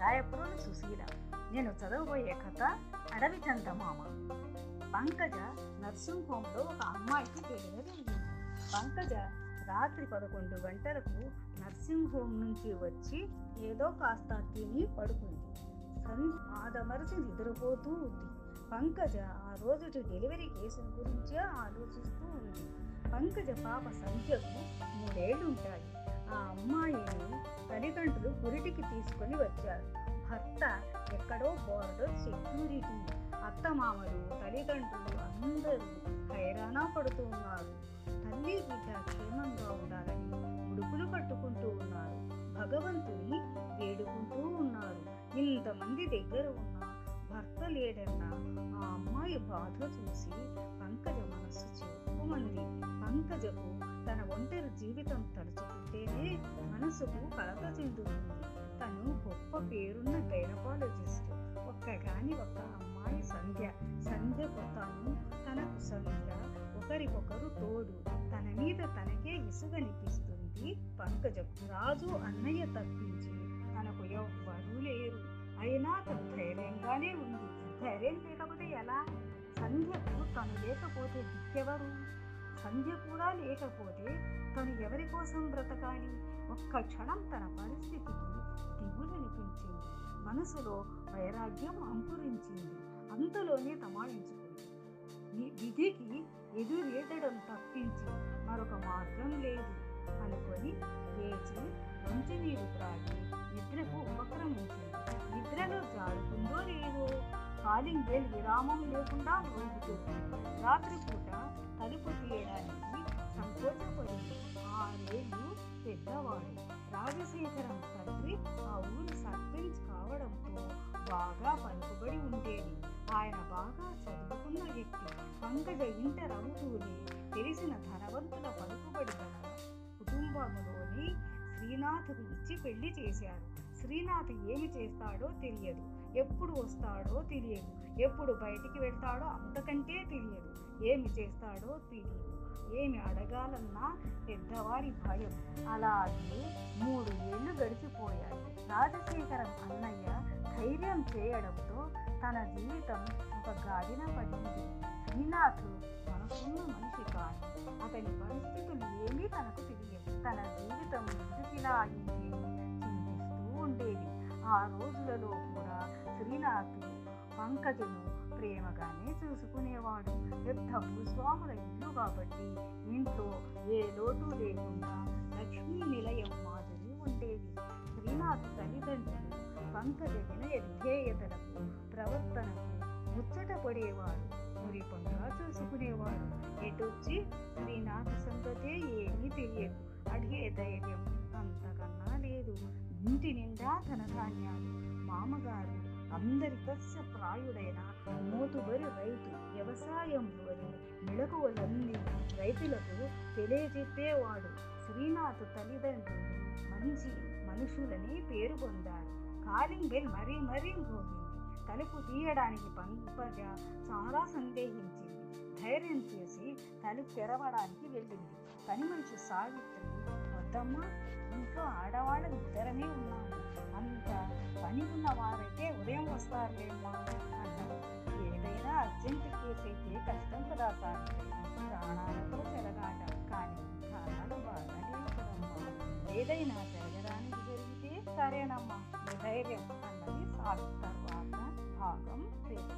రాయపురం సుశీల. నేను చదవబోయే కథ అడవి చందమామ పంకజ నర్సింగ్ హోమ్లో ఒక అమ్మాయికి డెలివరీ అయింది పంకజ రాత్రి పదకొండు గంటలకు నర్సింగ్ హోమ్ నుంచి వచ్చి ఏదో కాస్త తిని పడుకుంది. ఆదమరచి నిద్రపోతూ ఉంది. పంకజ ఆ రోజుటి డెలివరీ కేసుల గురించే ఆలోచిస్తూ ఉంది. పంకజ పాప సంఖ్యకు మూడేళ్ళుంటాయి. ఆ అమ్మాయిని తల్లిదండ్రులు గురిటికి తీసుకొని వచ్చారు. భర్త ఎక్కడో బోర్డర్ సెక్యూరిటీ అత్తమామలు తల్లిదండ్రులు అందరూ హైరానా పడుతూ ఉన్నారు. తల్లి బిడ్డ క్షేమంగా ఉండాలని ఉడుపులు కట్టుకుంటూ ఉన్నారు. భగవంతుని వేడుకుంటూ ఉన్నారు. ఇంతమంది దగ్గర ఉన్న భర్త లేడన్న ఆ అమ్మాయి బాధ చూసి పంకజ మనస్సు చెప్పుమంది పంకజకు తన ఒంటరి జీవితం తడుచుకుంది మనసుకు కలత చెందుతుంది తను గొప్ప పేరున్న గైనకాలజిస్ట్. ఒక్కగాని ఒక్క అమ్మాయి సంధ్య. సంధ్యకు తను తనకు సంధ్య ఒకరికొకరు తోడు. తన మీద తనకే విసుగనిపిస్తుంది పంకజకు రాజు అన్నయ్య తప్పించి తనకు ఎవ్వరూ లేరు. అయినా తను ధైర్యంగానే ఉంది. ధైర్యం లేకపోతే ఎలా? సంధ్యకు తను లేకపోతే దిక్కెవరు సంధ్య కూడా లేకపోతే తను ఎవరి కోసం బ్రతకాలి? ఒక్క క్షణం తన పరిస్థితికి దిగులనిపించింది మనసులో వైరాగ్యం అంకురించింది. అంతలోనే తమాయించుకుంది. విధికి ఎదురేదడం తప్పించి మరొక మార్గం లేదు అనుకొని లేచి మంచినీరు త్రాగి నిద్రకు ఉపక్రమించింది. నిద్రలో జారుతుందో లేదో కాలింగ్ బెల్ విరామం లేకుండా మోగుతుంది రాత్రిపూట పెద్దవాడు. రాజశేఖరం తండ్రి ఆ ఊరి సర్పంచ్ కావడంతో బాగా పలుకుబడి ఉండేది. ఆయన బాగా చదువుకున్న వ్యక్తి. పంకజ ఇంటర్ అవుతూనే తెలిసిన ధనవంతుల పలుకుబడి గల కుటుంబంలోని శ్రీనాథ్కు ఇచ్చి పెళ్ళి చేశారు శ్రీనాథ్ ఏమి చేస్తాడో తెలియదు. ఎప్పుడు వస్తాడో తెలియదు. ఎప్పుడు బయటికి వెళ్తాడో అంతకంటే తెలియదు. ఏమి చేస్తాడో తెలియదు. ఏమి అడగాలన్నా పెద్దవారి భయం. అలాగే మూడు ఏళ్ళు గడిచిపోయాయి. రాజశేఖరం అన్నయ్య ధైర్యం చేయడంతో తన జీవితం ఒక గాడిన పడింది. శ్రీనాథ్ మనసున్న మనిషి కాదు అతని పరిస్థితులు ఏమీ తనకు తెలియదు తన జీవితం ఎందుకిలా అయింది? చింతిస్తూ ఉండేది. ఆ రోజులలో కూడా శ్రీనాథ్ పంకజను ప్రేమగానే చూసుకునేవాడు. పెద్ద భూస్వాముల ఇల్లు కాబట్టి ఇంట్లో ఏ లోటు లేకుండా లక్ష్మీ నిలయం మాదిరి ఉండేది. శ్రీనాథ్ తల్లిదండ్రులు పంకజ వినయ విధేయతలకు ప్రవర్తనకు ముచ్చట పడేవాడు మురిపంగా చూసుకునేవాడు ఎటొచ్చి శ్రీనాథ్ సంగతే ఏమీ తెలియదు. అడిగే ధైర్యం అంతకన్నా లేదు. ఇంటి నిండా ధనధాన్యాలు. మామగారు అందరి కస్య ప్రాయుడైన మోతుబరి రైతు వ్యవసాయంలోని మెళకువలన్నీ రైతులకు తెలియజెప్పేవాడు. శ్రీనాథ్ తల్లిదండ్రులు మంచి మనుషులని పేరు పొందారు. కాలింగ్ బెల్ మరీ మరీ మోగింది తలుపు తీయడానికి పంపజ చాలా సందేహించింది. ధైర్యం చేసి తలుపు తెరవడానికి వెళ్ళింది. పని మనిషి సావిత్రి వద్దమ్మా ఇంకా ఆడవాళ్ళ ఇద్దరమే ఉన్నారు పని ఉన్న వారైతే ఉదయం వస్తారులేమో అంటారు ఏదైనా అర్జెంట్ కేసు అయితే కష్టం కదా సార్. ప్రాణాలతో జరగాట కానీ కాలాలు బాగా లేవు ఏదైనా జరగడానికి జరిగితే సరేనమ్మా. ధైర్యం అన్నది సాగు తర్వాత భాగం రెండు